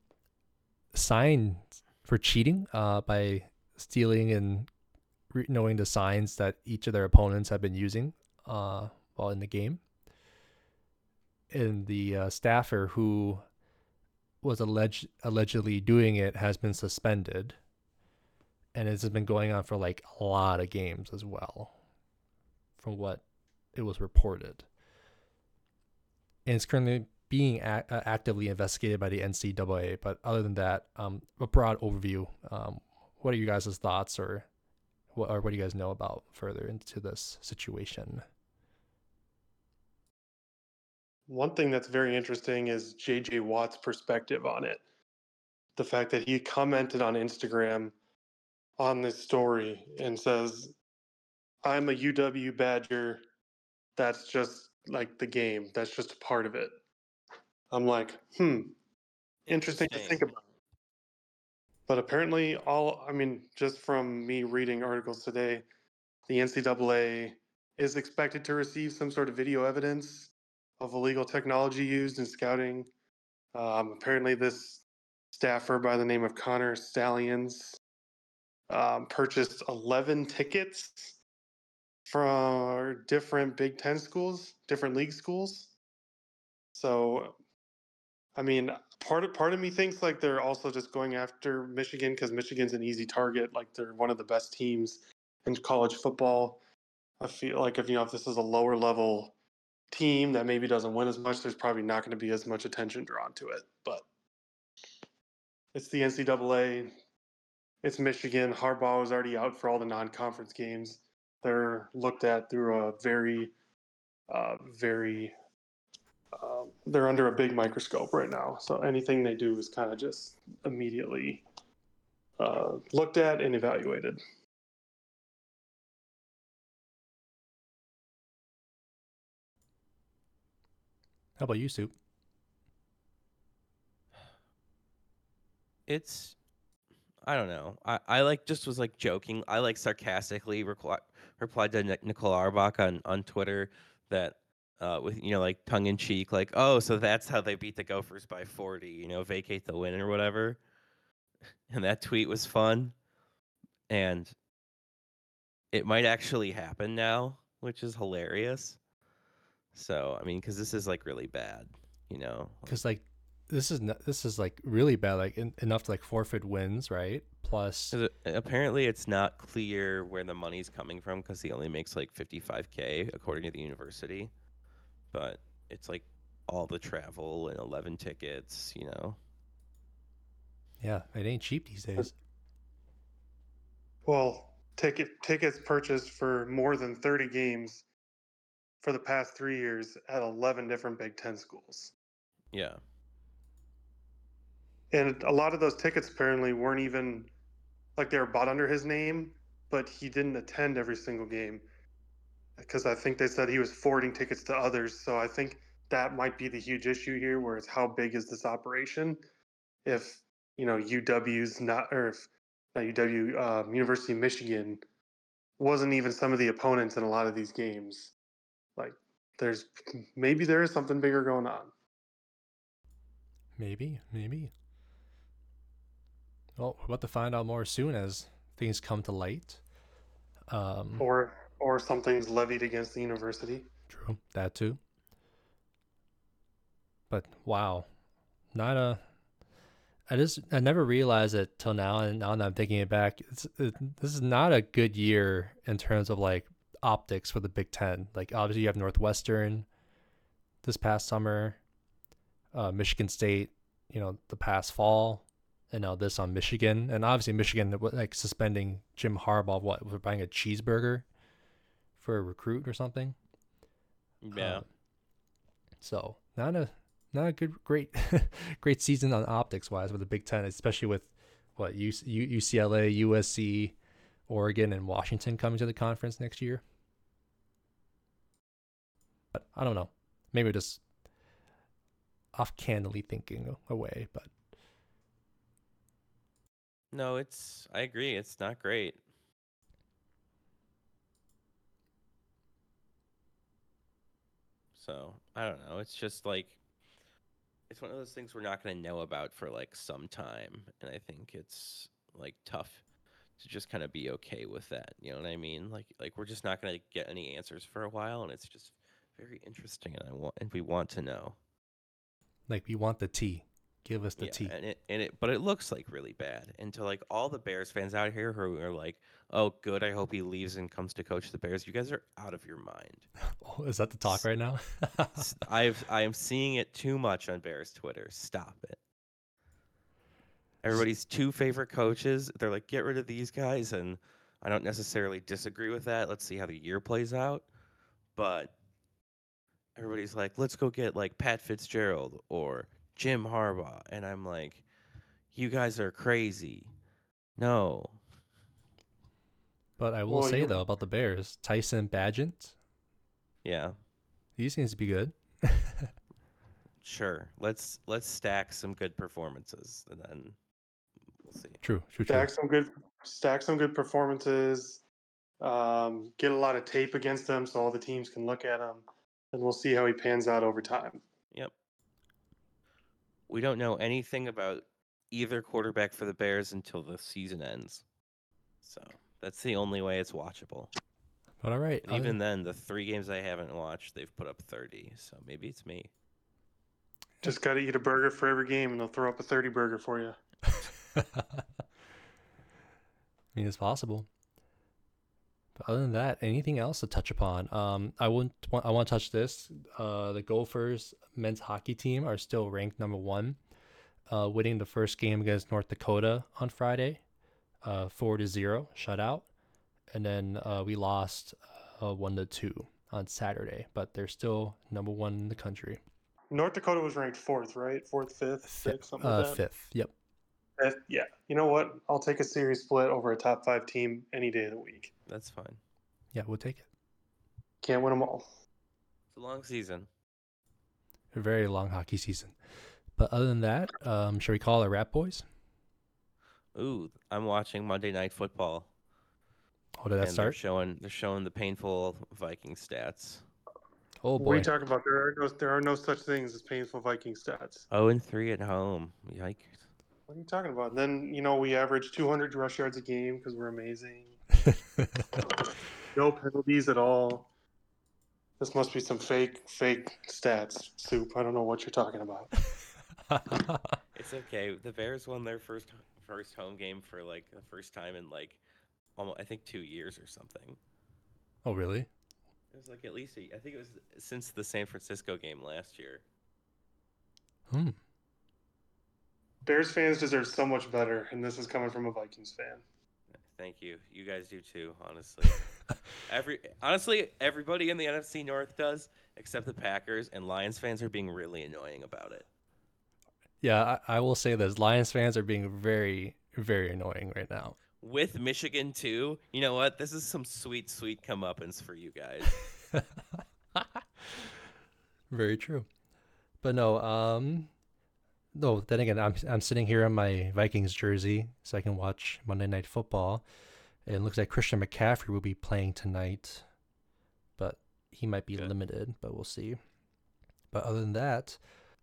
sign for cheating. Uh, by stealing and re- knowing the signs that each of their opponents have been using. Uh, while in the game. And the uh, staffer who was alleged allegedly doing it has been suspended, and this has been going on for like a lot of games as well, from what it was reported. And it's currently being uh, actively investigated by the NCAA. But other than that, um, a broad overview. Um, what are you guys' thoughts, or what, or what do you guys know about further into this situation? One thing that's very interesting is jj watt's perspective on it. The fact that he commented on instagram on this story and says i'm a uw badger. That's just like the game. That's just a part of it. I'm like hmm. Interesting to think about. But apparently all i mean just from me reading articles today the ncaa is expected to receive some sort of video evidence of illegal technology used in scouting um, apparently this staffer by the name of Connor Stalions um, purchased 11 tickets from different Big Ten schools, different league schools. So, I mean, part of part of me thinks like they're also just going after Michigan because Michigan's an easy target. Like they're one of the best teams in college football. I feel like if you know if this is a lower level team that maybe doesn't win as much, there's probably not going to be as much attention drawn to it. But it's the NCAA. It's Michigan. Harbaugh is already out for all the non-conference games. They're looked at through a very, uh, very. Uh, they're under a big microscope right now. So anything they do is kind of just immediately uh, looked at and evaluated. How about you, Soup? It's I don't know. I, I like just was like joking. I like sarcastically repli- replied to Nicole Auerbach on, on Twitter that uh, with you know like tongue in cheek, like oh so that's how they beat the Gophers by forty, you know vacate the win or whatever. And that tweet was fun, and it might actually happen now, which is hilarious. So I mean, because this is like really bad, you know. Because like this is not, this is like really bad, like en- enough to like forfeit wins, right? Plus, it- apparently, it's not clear where the money's coming from because he only makes like 55k according to the university. But it's like all the travel and 11 tickets, you know. yeah, it ain't cheap these days. Well, ticket tickets purchased for more than 30 games for the past three years at 11 different Big Ten schools. Yeah. And a lot of those tickets apparently weren't even like they were bought under his name, but he didn't attend every single game because I think they said he was forwarding tickets to others. So I think that might be the huge issue here, where it's how big is this operation? If you know UW's not, or if not UW, um, University of Michigan wasn't even some of the opponents in a lot of these games. Like, there's maybe there is something bigger going on. Maybe, maybe. Well, we're about to find out more soon as things come to light. Um, or or something's levied against the university. True, that too. But wow, not a. I just I never realized it till now, and now that I'm thinking it back, it's it, this is not a good year in terms of like optics for the Big Ten. Like obviously you have Northwestern this past summer, uh, Michigan State, you know, the past fall, and now this on Michigan, and obviously Michigan like suspending Jim Harbaugh what for buying a cheeseburger for a recruit or something. Yeah. Um, so not a not a good great <laughs> great season on optics wise with the Big Ten, especially with what UCLA, USC, Oregon, and Washington coming to the conference next year. But I don't know. Maybe just off candidly thinking away, but no, it's. I agree. It's not great. So I don't know. It's just like it's one of those things we're not going to know about for like some time, and I think it's like tough to just kind of be okay with that. You know what I mean? Like like we're just not going to get any answers for a while, and it's just very interesting, and I want and we want to know. like we want the tea. Give us the yeah, tea. and it and it, but it looks like really bad. And to like all the Bears fans out here who are like, "Oh, good, I hope he leaves and comes to coach the Bears." You guys are out of your mind. <laughs> Oh, is that the talk right now? <laughs> I've I am seeing it too much on Bears Twitter. Stop it. Everybody's two favorite coaches. They're like, get rid of these guys, and I don't necessarily disagree with that. Let's see how the year plays out. But everybody's like, let's go get like Pat Fitzgerald or Jim Harbaugh, and I'm like, you guys are crazy. No, but I will Well, say you- though about the Bears, Tyson Bagent, yeah, he seems to be good. <laughs> sure. Let's let's stack some good performances, and then we'll. True, true, true. Stack some good stack some good performances. Um, get a lot of tape against them so all the teams can look at him, and we'll see how he pans out over time. Yep. We don't know anything about either quarterback for the Bears until the season ends. So that's the only way it's watchable. But all right. And even then, the three games I haven't watched, they've put up 30. So maybe it's me. Just got to eat a burger for every game, and they'll throw up a 30 burger for you. <laughs> <laughs> I mean, it's possible. But other than that, anything else to touch upon? Um, I wouldn't. Want, I want to touch this. Uh, the Gophers men's hockey team are still ranked number one, uh, winning the first game against North Dakota on Friday, uh, four to zero shutout, and then uh, we lost uh, one to two on Saturday. But they're still number one in the country. North Dakota was ranked fourth, right? Fourth, fifth, sixth, something uh, like that. Fifth. Yep. Fifth, yeah. You know what? I'll take a series split over a top five team any day of the week. That's fine. Yeah, we'll take it. Can't win them all. It's a long season. A very long hockey season. But other than that, um, shall we call it Rat Boys? Ooh, I'm watching Monday Night Football. Oh, did that and they're start? showing they're showing the painful Viking stats. Oh boy. What are boy. you talking about? There are no there are no such things as painful Viking stats. Oh and three at home. Yikes. What are you talking about? Then you know we average 200 rush yards a game because we're amazing. <laughs> No penalties at all. This must be some fake fake stats, soup. I don't know what you're talking about. <laughs> It's okay. The Bears won their first first home game for like the first time in like almost I think two years or something. oh really? It was like at least a, I think it was since the San Francisco game last year. Hmm. Bears fans deserve so much better, and this is coming from a Vikings fan. Thank you. You guys do too, honestly. <laughs> Every honestly, everybody in the NFC North does, except the Packers and Lions fans are being really annoying about it. Yeah, I, I will say this: Lions fans are being very, very annoying right now. With Michigan too, you know what? This is some sweet, sweet comeuppance for you guys. <laughs> <laughs> very true. But no, um, no. Then again, I'm I'm sitting here in my Vikings jersey, so I can watch Monday Night Football. And it looks like Christian McCaffrey will be playing tonight, but he might be Good. limited. But we'll see. But other than that,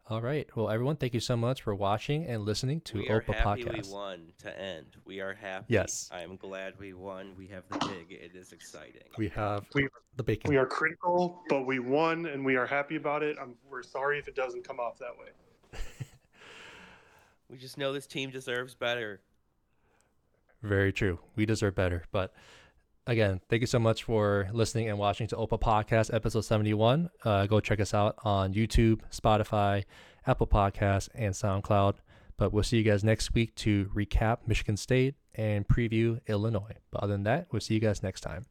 all right. Well, everyone, thank you so much for watching and listening to we are OPA happy Podcast. we won to end. We are happy. Yes. I am glad we won. We have the pig. It is exciting. We have We- the bacon. We are critical, but we won, and we are happy about it. I'm, we're sorry if it doesn't come off that way. We just know this team deserves better. Very true. We deserve better. But again, thank you so much for listening and watching to Ope a Podcast episode 71. Uh, go check us out on YouTube, Spotify, Apple Podcasts, and SoundCloud. But we'll see you guys next week to recap Michigan State and preview Illinois. But other than that, we'll see you guys next time.